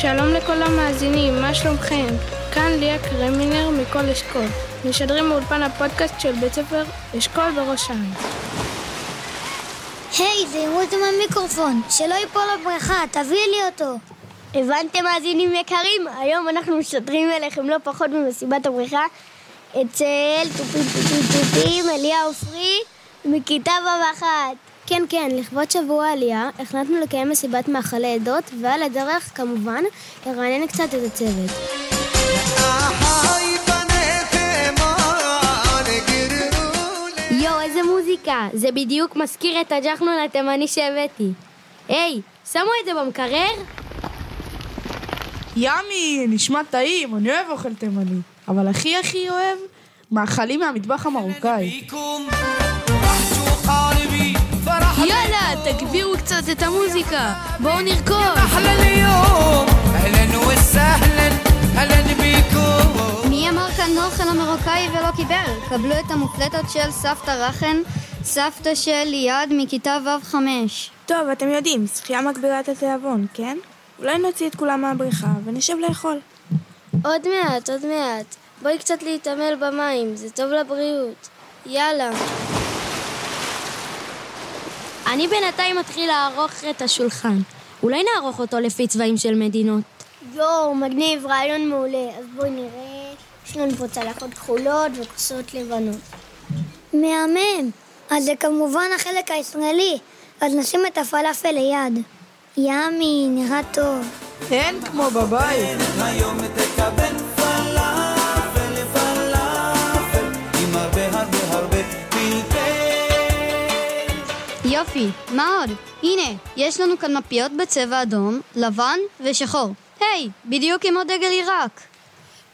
שלום לכל המאזינים, מה שלומכם? כאן ליה קרמינר מכל אשכול. משדרים מאולפן הפודקאסט של בית ספר אשכול בראש העין. היי, זהירו את המיקרופון, שלא ייפול לברכה, תביאי לי אותו. הבנתם מאזינים יקרים? היום אנחנו משדרים אליכם לא פחות ממסיבת הבריכה אצל טופים טופים טופים, אליה עופרי מכיתה ו' אחת. כן, כן, לכבוד שבוע העלייה החלטנו לקיים מסיבת מאכלי עדות, ועל הדרך, כמובן, לרענן קצת את הצוות. יואו, איזה מוזיקה! זה בדיוק מזכיר את הג'חנון התימני שהבאתי. היי, שמו את זה במקרר? ימי, נשמע טעים, אני אוהב אוכל תימני. אבל הכי הכי אוהב מאכלים מהמטבח המרוקאי. יאללה, תגבירו קצת את המוזיקה. בואו נרקוד. מי אמר כאן אוכל המרוקאי ולא קיבל? קבלו את המופלטות של סבתא רחן, סבתא של ליעד מכיתה ו'5. טוב, אתם יודעים, שחייה מגבירה את התיאבון, כן? אולי נוציא את כולם מהבריכה ונשב לאכול. עוד מעט, עוד מעט. בואי קצת להתעמל במים, זה טוב לבריאות. יאללה. אני בינתיים מתחיל לערוך את השולחן. אולי נערוך אותו לפי צבעים של מדינות. יואו, מגניב, רעיון מעולה. אז בואי נראה. יש לנו פה צלחות כחולות וכוסות לבנות. מהמם. אז זה כמובן החלק הישראלי, אז נשים את הפלאפל ליד. ימי, נראה טוב. אין כמו בבית. יופי, מה עוד? הנה, יש לנו כאן מפיות בצבע אדום, לבן ושחור. היי, בדיוק כמו דגל עיראק.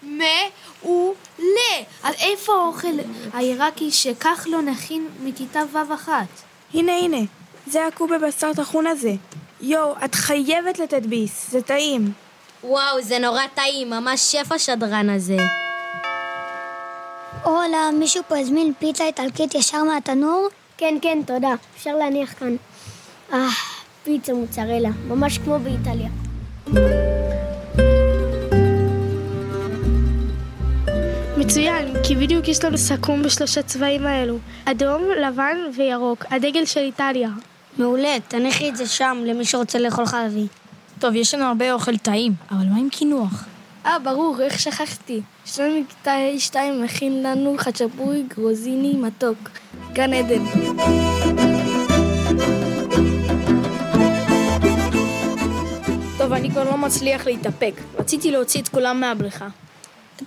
מעולה. אז איפה האוכל העיראקי שכחלון הכין מכיתה ו' אחת? הנה הנה, זה הקובה בשר טחון הזה. יואו, את חייבת לתת ביס, זה טעים. וואו, זה נורא טעים, ממש שף השדרן הזה. הולה, מישהו פה הזמין פיצה איטלקית ישר מהתנור? כן, כן, תודה. אפשר להניח כאן. אה, פיצה מוצרלה, ממש כמו באיטליה. מצוין, כי בדיוק יש לנו סכו"ם בשלושה צבעים האלו. אדום, לבן וירוק. הדגל של איטליה. מעולה, תניחי את זה שם למי שרוצה לאכול חלבי. טוב, יש לנו הרבה אוכל טעים, אבל מה עם קינוח? אה, ברור, איך שכחתי. שלנו מכיתה ה'2 מכין לנו חצ'פורי גרוזיני מתוק. גן עדן. טוב, אני כבר לא מצליח להתאפק. רציתי להוציא את כולם מהבריכה.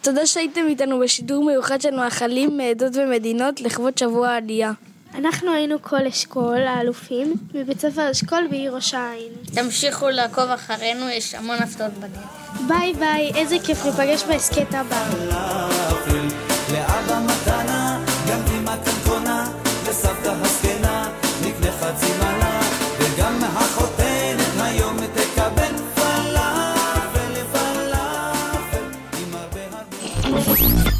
תודה שהייתם איתנו בשידור מיוחד של מאכלים מעדות ומדינות לכבוד שבוע העלייה. אנחנו היינו כל אשכול, האלופים, מבית ספר אשכול בעיר ראש העין. תמשיכו לעקוב אחרינו, יש המון הפתעות בדרך. ביי ביי, איזה כיף ניפגש בהסכת הבא.